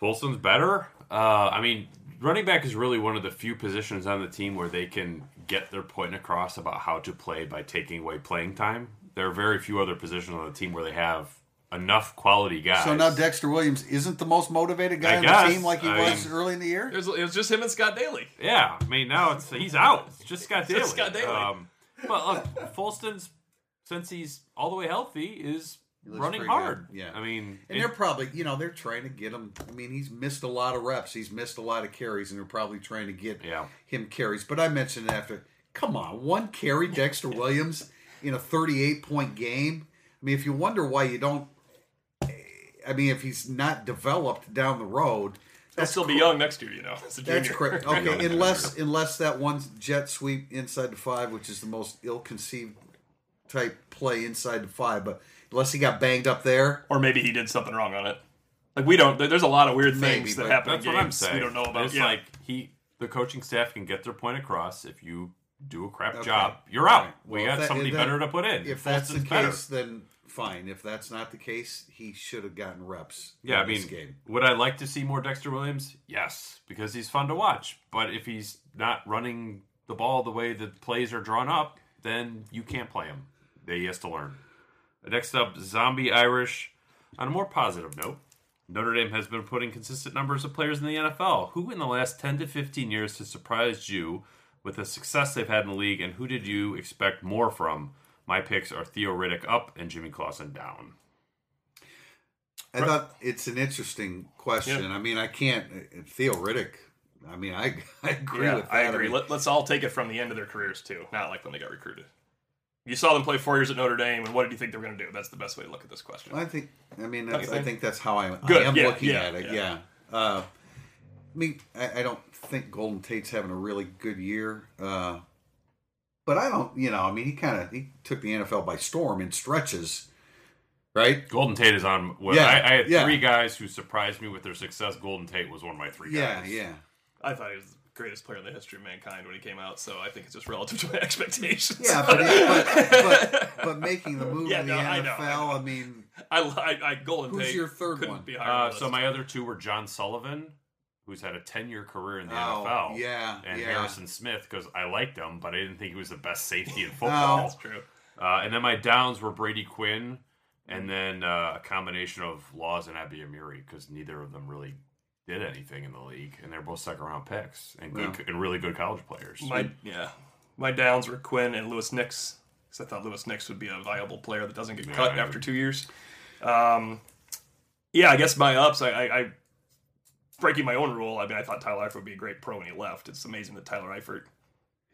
Folston's better. Uh, I mean, running back is really one of the few positions on the team where they can get their point across about how to play by taking away playing time. There are very few other positions on the team where they have enough quality guys. So now Dexter Williams isn't the most motivated guy I on guess. the team like he I was mean- early in the year. It was, it was just him and Scott Daly. Yeah, I mean now it's he's out. It's just Scott Daly. just Scott Daly. Um, but look, Folston's since he's all the way healthy is looks running hard. good, yeah. I mean, And it- they're probably, you know, they're trying to get him. I mean, he's missed a lot of reps. He's missed a lot of carries, and they're probably trying to get Yeah. him carries. But I mentioned it after. Come on, one carry, Dexter [LAUGHS] Williams in a 38 point game. I mean, if you wonder why you don't I mean, if he's not developed down the road, He'll still be young next year, you know. As a that's correct. [LAUGHS] Okay, unless unless that one jet sweep inside the five, which is the most ill-conceived type play inside the five, but unless he got banged up there, Or maybe he did something wrong on it. Like we don't. There's a lot of weird Maybe, things that happen That's in what I'm saying. we don't know about. It's yeah. like he, the coaching staff can get their point across if you do a crap Okay. job. You're out. Right. We Well, got if that- somebody better to put in. if that's the Folston's better. case, then fine. If that's not the case, he should have gotten reps. Yeah, I mean, this game. would I like to see more Dexter Williams? Yes, because he's fun to watch. But if he's not running the ball the way the plays are drawn up, then you can't play him. He has to learn. Next up, Zombie Irish. On a more positive note, Notre Dame has been putting consistent numbers of players in the NFL. Who in the last 10 to 15 years has surprised you with the success they've had in the league, and who did you expect more from? My picks are Theo Riddick up and Jimmy Clausen down. I thought it's an interesting question. I mean, I can't. Theo Riddick. I mean, I [LAUGHS] I agree yeah, with that. I agree. mean, Let, let's all take it from the end of their careers too, not like when they got recruited. You saw them play four years at Notre Dame, and what did you think they were going to do? That's the best way to look at this question. I think. I mean, that's, I think? think that's how I, Good, I am yeah, looking yeah, at it. yeah. Yeah. Uh, I mean, I, I don't think Golden Tate's having a really good year. Uh, but I don't. You know, I mean, he kind of he took the NFL by storm in stretches, right? Golden Tate is on. Well, Yeah, I, I had yeah. three guys who surprised me with their success. Golden Tate was one of my three Yeah, guys. yeah. I thought he was the greatest player in the history of mankind when he came out, so I think it's just relative to my [LAUGHS] expectations. Yeah, but, but, but but making the move Yeah, in the no, NFL, I know, I know. I mean, I, I, I Golden Who's Tate your third couldn't one? Be higher Uh, so my other two were John Sullivan, who's had a ten-year career in the Oh, NFL. yeah, and yeah. Harrison Smith because I liked him, but I didn't think he was the best safety in No. football. That's true. Uh, and then my downs were Brady Quinn, and then uh, a combination of Laws and Abiamiri because neither of them really did anything in the league, and they're both second-round picks and good Yeah. and really good college players. My yeah, my downs were Quinn and Louis Nix because I thought Louis Nix would be a viable player that doesn't get Yeah, cut after two years. Um, yeah, I guess my ups. I, I, I breaking my own rule. I mean, I thought Tyler Eifert would be a great pro when he left. It's amazing that Tyler Eifert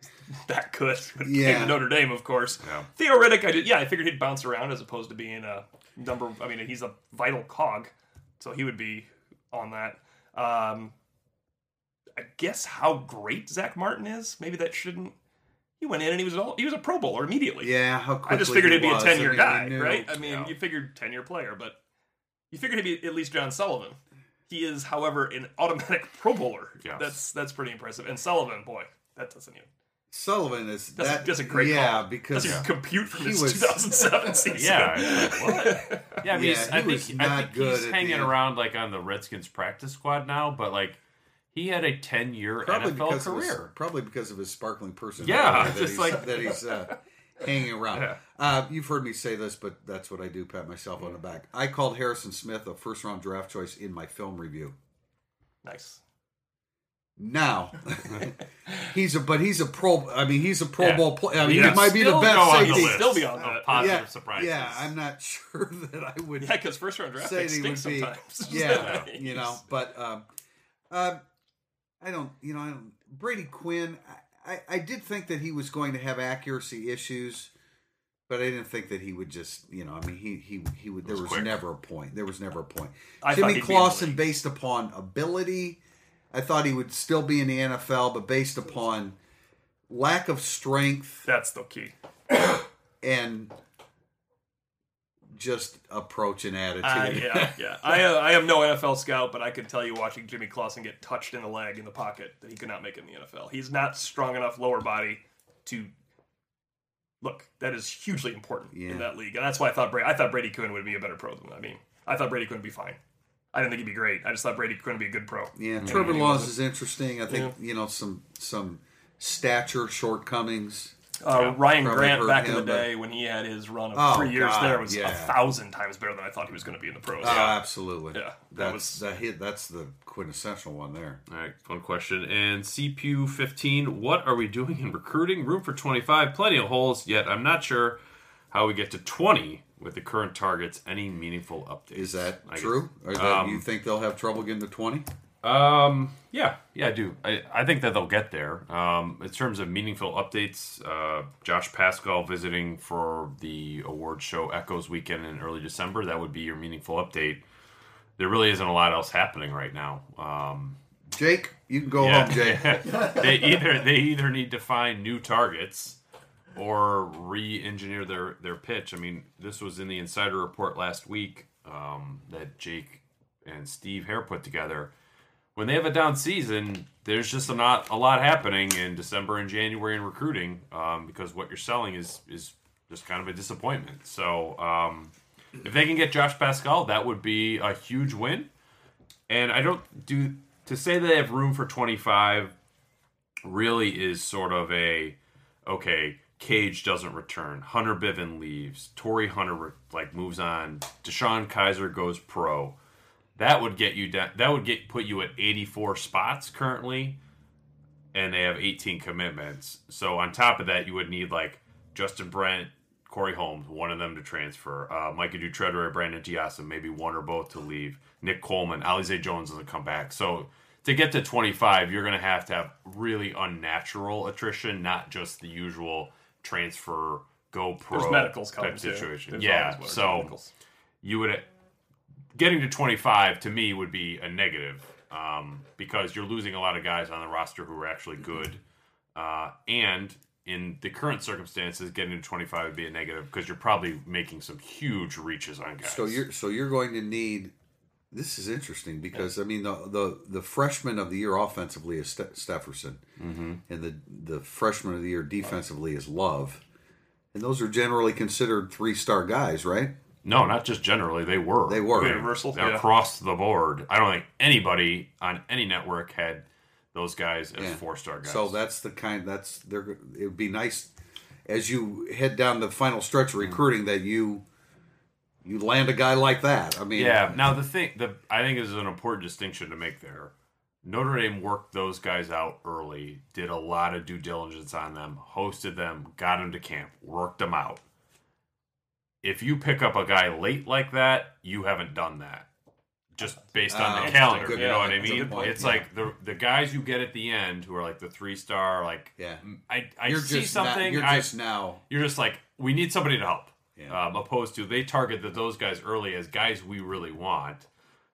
is that good. When he came Yeah. to Notre Dame, of course. Yeah. Theo Riddick, I did. Yeah, I figured he'd bounce around as opposed to being a number. I mean, he's a vital cog, so he would be on that. Um, I guess how great Zack Martin is. Maybe that shouldn't. He went in and he was all, he was a Pro Bowler immediately. yeah. How quickly I just figured he he'd be a was. ten year I mean, guy, right? I mean, yeah. you figured ten year player, but you figured he'd be at least John Sullivan. He is, however, an automatic Pro Bowler. Yes. That's that's pretty impressive. And Sullivan, boy, that doesn't even Sullivan is that's, that, that's a great yeah call. because doesn't compute from he his was- 2007 [LAUGHS] season. Yeah, like, what? Yeah, I mean, Yeah, he's, I think, was I think good he's hanging the around like on the Redskins practice squad now, but like he had a ten-year probably NFL because of his, career. probably because of his sparkling personality. Yeah, that just he's, like- that he's uh, hanging around. Yeah. Uh, you've heard me say this, but that's what I do. Pat myself on the back. I called Harrison Smith a first round draft choice in my film review. Nice. Now [LAUGHS] he's a but he's a pro. I mean, he's a Pro Yeah. Bowl player. I mean, Yeah, he might be the best on the Still be on of that. positive yeah, surprises. yeah, I'm not [LAUGHS] sure that I would Yeah, because first round draft say picks would stink sometimes. [LAUGHS] Yeah, you know, but um, um, I don't, you know, I don't, Brady Quinn. I, I, I did think that he was going to have accuracy issues, but I didn't think that he would just, you know, I mean, he he he would. There was never a point. There was never a point. I Jimmy Clausen, based upon ability, I thought he would still be in the NFL, but based upon lack of strength That's the key. and just approach and attitude. Uh, yeah, yeah. I, uh, I am no NFL scout, but I can tell you watching Jimmy Clausen get touched in the leg in the pocket that he could not make it in the NFL. He's not strong enough lower body to look. That is hugely important Yeah. in that league, and that's why I thought Brady, I thought Brady Quinn would be a better pro than I mean. I thought Brady Quinn would be fine. I didn't think he'd be great. I just thought Brady Quinn would be a good pro. Yeah, And Trevor Laws is interesting. I think you know some some stature shortcomings. Uh, Ryan Grant hurt back in the him, but- day when he had his run of Oh, three years God, there was yeah. a thousand times better than I thought he was going to be in the pros. Oh, absolutely. Yeah, that was- that hit. That's the quintessential one there. All right, fun question. And CPU 15, what are we doing in recruiting? Room for 25, plenty of holes, yet I'm not sure how we get to 20 with the current targets. Any meaningful updates? Is that I guess- true? Or that Um, you think they'll have trouble getting to twenty? Um, yeah, yeah, I do. I, I think that they'll get there. Um, in terms of meaningful updates, uh, Josh Paschal visiting for the award show Echoes weekend in early December. That would be your meaningful update. there really isn't a lot else happening right now. Um, Jake, you can go yeah. home, Jake. [LAUGHS] they either they either need to find new targets or re-engineer their their pitch. I mean, this was in the insider report last week um, that Jake and Steve Hare put together. When they have a down season, there's just not a lot happening in December and January in recruiting um, because what you're selling is is just kind of a disappointment. So um, if they can get Josh Paschal, that would be a huge win. And I don't do to say they have room for 25 really is sort of a okay. Cage doesn't return. Hunter Bivin leaves. Torii Hunter like moves on. DeShone Kizer goes pro. That would get you down. That would get put you at 84 spots currently, and they have 18 commitments. So on top of that, you would need like Justin Brent, Corey Holmes, one of them to transfer. Uh, Micah Dew-Treadway, Brandon Tiassum, maybe one or both to leave. Nick Coleman, Alize Jones doesn't come back. So to get to 25, you're going to have to have really unnatural attrition, not just the usual transfer go pro There's medicals type situation. Yeah, always one or two so medicals. you would getting to 25 to me would be a negative um, because you're losing a lot of guys on the roster who are actually good, uh, and in the current circumstances, getting to 25 would be a negative because you're probably making some huge reaches on guys. So you're so you're going to need. This is interesting because I mean the the, the freshman of the year offensively is Ste- Stepherson, Mm-hmm. and the the freshman of the year defensively is Love, and those are generally considered three star guys, right? No, not just generally, they were They were. Universal. Yeah. across the board. I don't think anybody on any network had those guys as Yeah. four star guys. So that's the kind that's they're it would be nice as you head down the final stretch of recruiting that you you land a guy like that. I mean, Yeah. Now the thing, the I think is an important distinction to make there. Notre Dame worked those guys out early, did a lot of due diligence on them, hosted them, got them to camp, worked them out. If you pick up a guy late like that, you haven't done that. Just based on Ah, the that's calendar, good you know point. what I That's a mean? good point, It's yeah. like the the guys you get at the end who are like the three star, like Yeah. I I you're see just now- something, you're I, just now. you're just like we need somebody to help Yeah. um, opposed to they targeted those guys early as guys we really want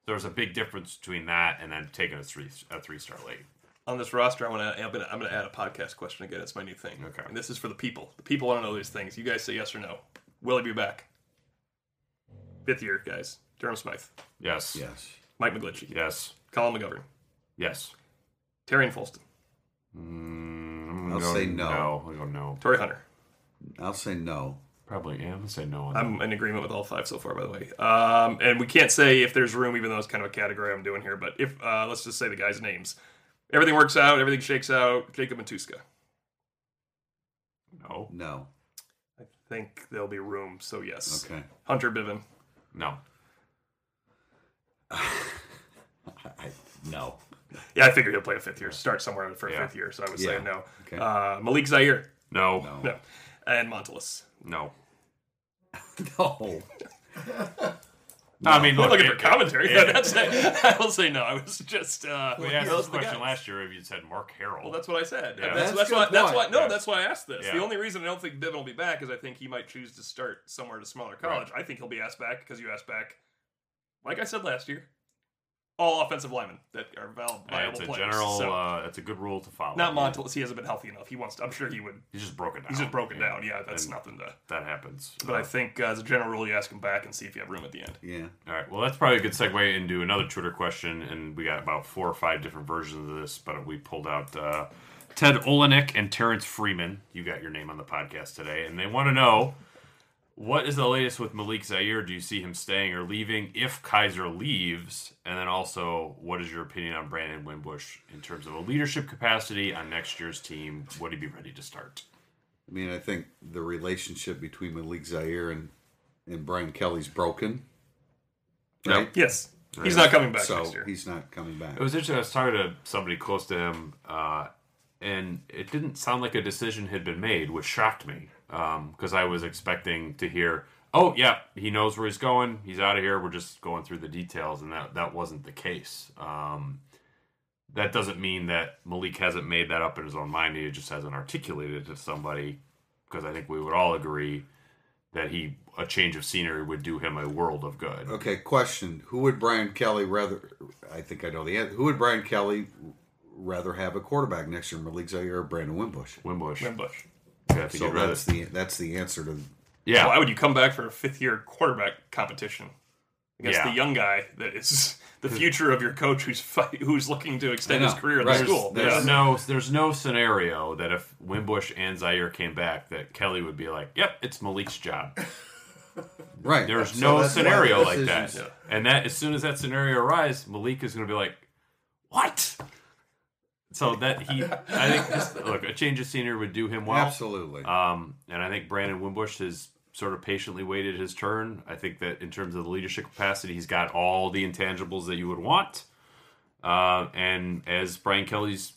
there's a big difference between that and then taking a three a three star late on this roster, I want to. I'm going to. I'm going to add a podcast question again. It's my new thing. Okay. And this is for the people. The people want to know these things. You guys say yes or no. Will he be back? Fifth year, guys. Durham Smythe, yes Yes. Mike McGlinchey, yes Colin McGovern, yes Tarean Folston, mm, I'll go say no. no i go no Torii Hunter. I'll say no. probably yeah i'm gonna say no on I'm in agreement with all five so far, by the way. Um, and we can't say if there's room, even though it's kind of a category I'm doing here. But if uh, let's just say the guys' names, everything works out, everything shakes out. Jacob Matuska. that. no No. I think there'll be room. So yes. Okay. Hunter Bivin. no [LAUGHS] I, no. Yeah, I figured he'll play a fifth year, start somewhere for a Yeah. fifth year. So I would Yeah. say no. Okay. Uh, Malik Zaire, no No. no, and Montelis. [LAUGHS] no No. [LAUGHS] i mean I'm look, looking it- for commentary. it- That's [LAUGHS] I will say no. I was just uh, we asked this the question guys. last year if you said mark harrell Well, that's what I said. Yeah. That's, That's that's why. That's why. No, Yeah. that's why I asked this. Yeah. The only reason I don't think Bivin will be back is I think he might choose to start somewhere at a smaller college. I think he'll be asked back because you asked back, like I said last year, all offensive linemen that are val- Uh, viable it's a players. general So, uh, it's a good rule to follow not Montelis. He hasn't been healthy enough. He wants. To, I'm sure he would. he's just broken down He's just broken Yeah. down. Yeah, that's And nothing to. that happens But I think uh, as a general rule, you ask him back and see if you have room at the end. Yeah. All right. Well, that's probably a good segue into another Twitter question, and we got about four or five different versions of this, but we pulled out uh, Ted Olenek and Terrence Freeman. You got your name on the podcast today, and they want to know what is the latest with Malik Zaire. Do you see him staying or leaving? If Kizer leaves, and then also, what is your opinion on Brandon Wimbush in terms of a leadership capacity on next year's team? Would he be ready to start? I mean, I think the relationship between Malik Zaire and, and Brian Kelly's broken. Right? Yes, he's not coming back So next year. he's not coming back. It was interesting. I was talking to somebody close to him, uh, and it didn't sound like a decision had been made, which shocked me because I was expecting to hear, "Oh, yeah, he knows where he's going. He's out of here. We're just going through the details," and that that wasn't the case. Um, that doesn't mean that Malik hasn't made that up in his own mind. He just hasn't articulated it to somebody because I think we would all agree that he a change of scenery would do him a world of good. Okay, question: Who would Brian Kelly rather? I think I know the answer. Who would Brian Kelly rather have a quarterback next year, Malik Zaire or Brandon Wimbush? Wimbush. Wimbush. Yeah, I So you'd that's the that's the answer to. yeah. Why would you come back for a fifth year quarterback competition against Yeah. the young guy that is the future of your coach who's fight, who's looking to extend his career in right. the school? There's- There's Yeah. no there's no scenario that if Wimbush and Zaire came back that Kelly would be like, "Yep, it's Malik's job." [LAUGHS] Right. There's So no scenario like that. decisions- And that as soon as that scenario arises, Malik is going to be like, "What?" So that he, I think, just, look, a change of scenery would do him well. Absolutely. Um, and I think Brandon Wimbush has sort of patiently waited his turn. I think that in terms of the leadership capacity, he's got all the intangibles that you would want. Uh, and as Brian Kelly's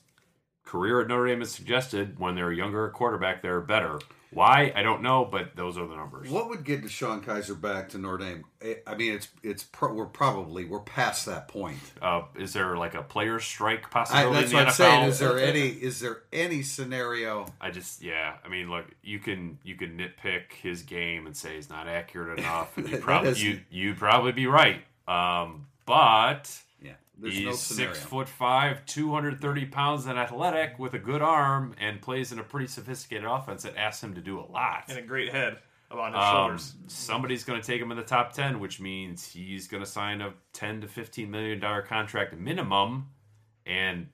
career at Notre Dame has suggested, when they're a younger quarterback, they're better. Why? I don't know, but those are the numbers. What would get DeShone Kizer back to Notre Dame? I- I mean, it's it's pro, we're probably we're past that point. Uh, is there like a player strike I, possibility that's in what the I'm saying. NFL? Is there any is there any scenario? I just yeah. I mean, look, you can you can nitpick his game and say he's not accurate enough. And you [LAUGHS] probably you you'd probably be right. Um, but there's he's no six foot five, two hundred thirty pounds, and athletic with a good arm, and plays in a pretty sophisticated offense that asks him to do a lot. and a great head on his Um, shoulders. somebody's going to take him in the top 10 which means he's going to sign a 10 to 15 million dollar contract minimum and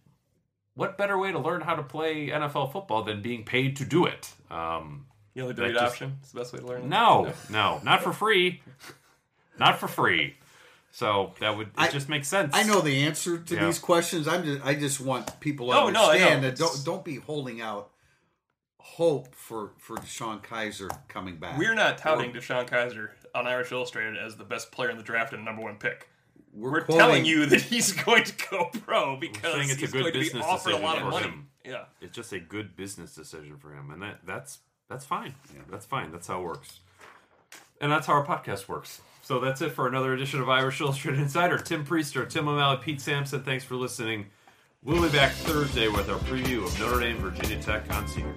what better way to learn how to play NFL football than being paid to do it um, You know the that delete option. It's the best way to learn. it. no no not for free not for free so that would it I- just makes sense I know the answer to Yeah. these questions. I'm just I just want people to no, I know. understand that don't don't be holding out hope for for DeShone Kizer coming back. We're not touting DeShone Kizer on Irish Illustrated as the best player in the draft and number one pick. We're, We're quoting- telling you that he's [LAUGHS] going to go pro because saying it's a good going to be business offered a decision lot of for money. him. Yeah. it's just a good business decision for him and that that's that's fine that's fine that's how it works and that's how our podcast works so that's it for another edition of irish illustrated insider tim prister tim o'malley pete sampson thanks for listening we'll be back thursday with our preview of notre dame virginia tech on senior.